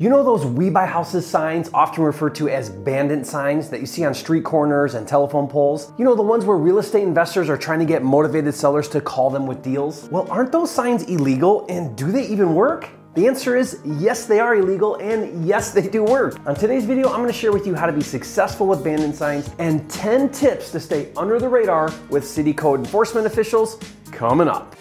You know those We Buy Houses signs, often referred to as bandit signs, that you see on street corners and telephone poles? You know, the ones where real estate investors are trying to get motivated sellers to call them with deals? Well, aren't those signs illegal and do they even work? The answer is yes, they are illegal, and yes, they do work. On today's video, I'm gonna share with you how to be successful with bandit signs and 10 tips to stay under the radar with city code enforcement officials coming up.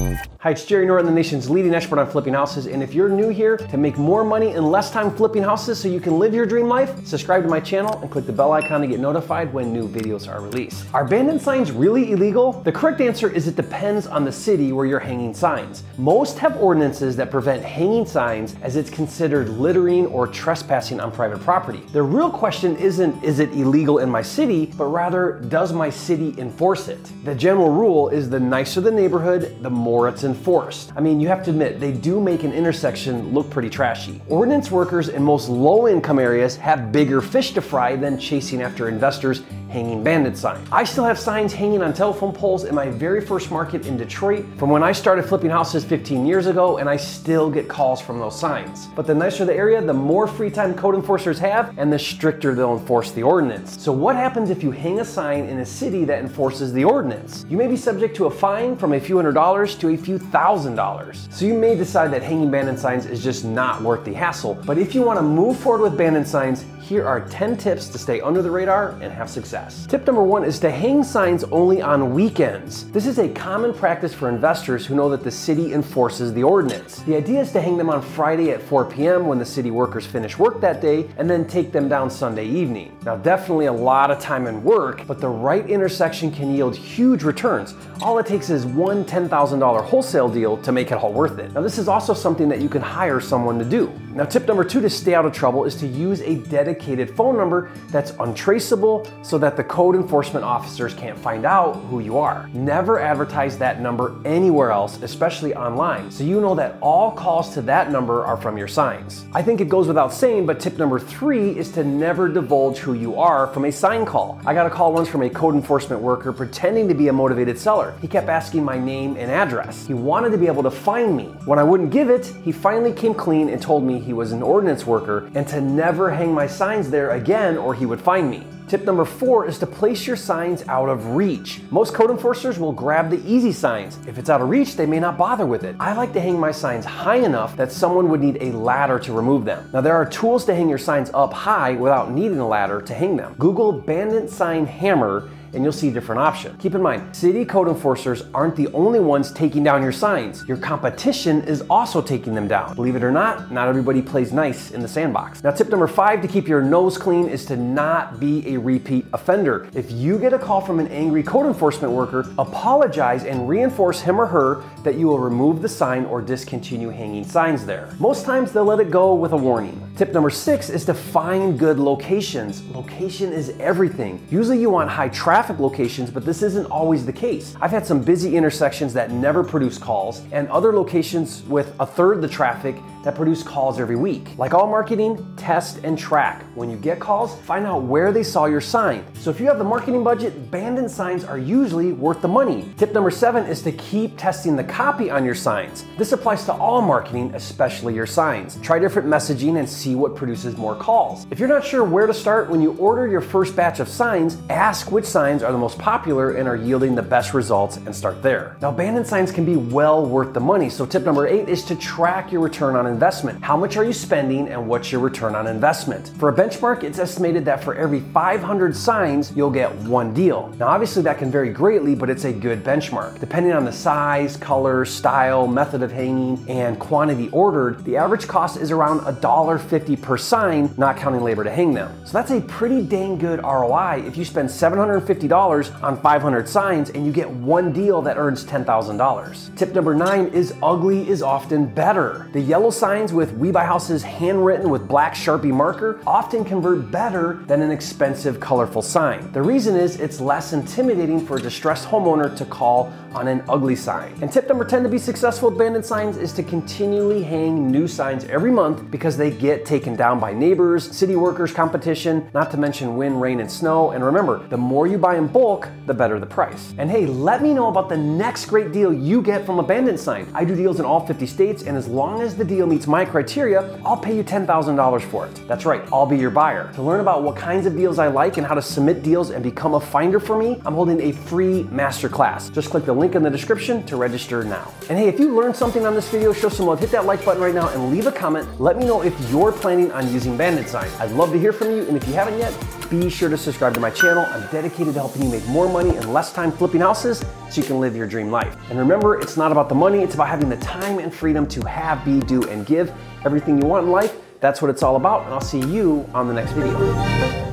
Hi, it's Jerry Norton, the nation's leading expert on flipping houses. And if you're new here to make more money in less time flipping houses so you can live your dream life, subscribe to my channel and click the bell icon to get notified when new videos are released. Are bandit signs really illegal? The correct answer is it depends on the city where you're hanging signs. Most have ordinances that prevent hanging signs as it's considered littering or trespassing on private property. The real question isn't is it illegal in my city, but rather does my city enforce it? The general rule is the nicer the neighborhood, the more it's enforced. I mean, you have to admit, they do make an intersection look pretty trashy. Ordinance workers in most low income areas have bigger fish to fry than chasing after investors hanging bandit signs. I still have signs hanging on telephone poles in my very first market in Detroit from when I started flipping houses 15 years ago, and I still get calls from those signs. But the nicer the area, the more free time code enforcers have, and the stricter they'll enforce the ordinance. So, what happens if you hang a sign in a city that enforces the ordinance? You may be subject to a fine from a few hundred dollars to a few thousand dollars. So, you may decide that hanging bandit signs is just not worth the hassle. But if you want to move forward with bandit signs, here are 10 tips to stay under the radar and have success. Tip number one is to hang signs only on weekends. This is a common practice for investors who know that the city enforces the ordinance. The idea is to hang them on Friday at 4 p.m. when the city workers finish work that day and then take them down Sunday evening. Now, definitely a lot of time and work, but the right intersection can yield huge returns. All it takes is one $10,000 wholesale deal to make it all worth it. Now, this is also something that you can hire someone to do. Now, tip number two to stay out of trouble is to use a dedicated phone number that's untraceable so that the code enforcement officers can't find out who you are. Never advertise that number anywhere else, especially online, so you know that all calls to that number are from your signs. I think it goes without saying, but tip number three is to never divulge who you are from a sign call. I got a call once from a code enforcement worker pretending to be a motivated seller. He kept asking my name and address. He wanted to be able to find me. When I wouldn't give it, he finally came clean and told me he was an ordinance worker and to never hang my signs there again or he would find me. Tip number four is to place your signs out of reach. Most code enforcers will grab the easy signs. If it's out of reach, they may not bother with it. I like to hang my signs high enough that someone would need a ladder to remove them. Now, there are tools to hang your signs up high without needing a ladder to hang them. Google bandit sign hammer and you'll see a different option. Keep in mind, city code enforcers aren't the only ones taking down your signs. Your competition is also taking them down. Believe it or not, not everybody plays nice in the sandbox. Now, tip number five to keep your nose clean is to not be a repeat offender. If you get a call from an angry code enforcement worker, apologize and reinforce him or her that you will remove the sign or discontinue hanging signs there. Most times they'll let it go with a warning. Tip number six is to find good locations. Location is everything. Usually you want high traffic locations, but this isn't always the case. I've had some busy intersections that never produce calls, and other locations with a third the traffic that produce calls every week. Like all marketing, test and track. When you get calls, find out where they saw your sign. So if you have the marketing budget, bandit signs are usually worth the money. Tip number seven is to keep testing the copy on your signs. This applies to all marketing, especially your signs. Try different messaging and see what produces more calls. If you're not sure where to start when you order your first batch of signs, ask which signs are the most popular and are yielding the best results and start there. Now, bandit signs can be well worth the money. So, tip number eight is to track your return on investment. How much are you spending and what's your return on investment? For a benchmark, it's estimated that for every 500 signs, you'll get one deal. Now, obviously, that can vary greatly, but it's a good benchmark. Depending on the size, color, style, method of hanging, and quantity ordered, the average cost is around $1.50 per sign, not counting labor to hang them. So, that's a pretty dang good ROI if you spend 750 $50 on 500 signs and you get one deal that earns $10,000. Tip number nine is ugly is often better. The yellow signs with We Buy Houses handwritten with black Sharpie marker often convert better than an expensive colorful sign. The reason is it's less intimidating for a distressed homeowner to call on an ugly sign. And tip number 10 to be successful with bandit signs is to continually hang new signs every month because they get taken down by neighbors, city workers, competition, not to mention wind, rain, and snow. And remember, the more you buy in bulk, the better the price. And hey, let me know about the next great deal you get from a bandit Sign. I do deals in all 50 states, and as long as the deal meets my criteria, I'll pay you $10,000 for it. That's right, I'll be your buyer. To learn about what kinds of deals I like and how to submit deals and become a finder for me, I'm holding a free masterclass. Just click the link in the description to register now. And hey, if you learned something on this video, show some love, hit that like button right now and leave a comment. Let me know if you're planning on using Bandit Sign. I'd love to hear from you, and if you haven't yet, be sure to subscribe to my channel. I'm dedicated to helping you make more money and less time flipping houses so you can live your dream life. And remember, it's not about the money, it's about having the time and freedom to have, be, do, and give everything you want in life. That's what it's all about, and I'll see you on the next video.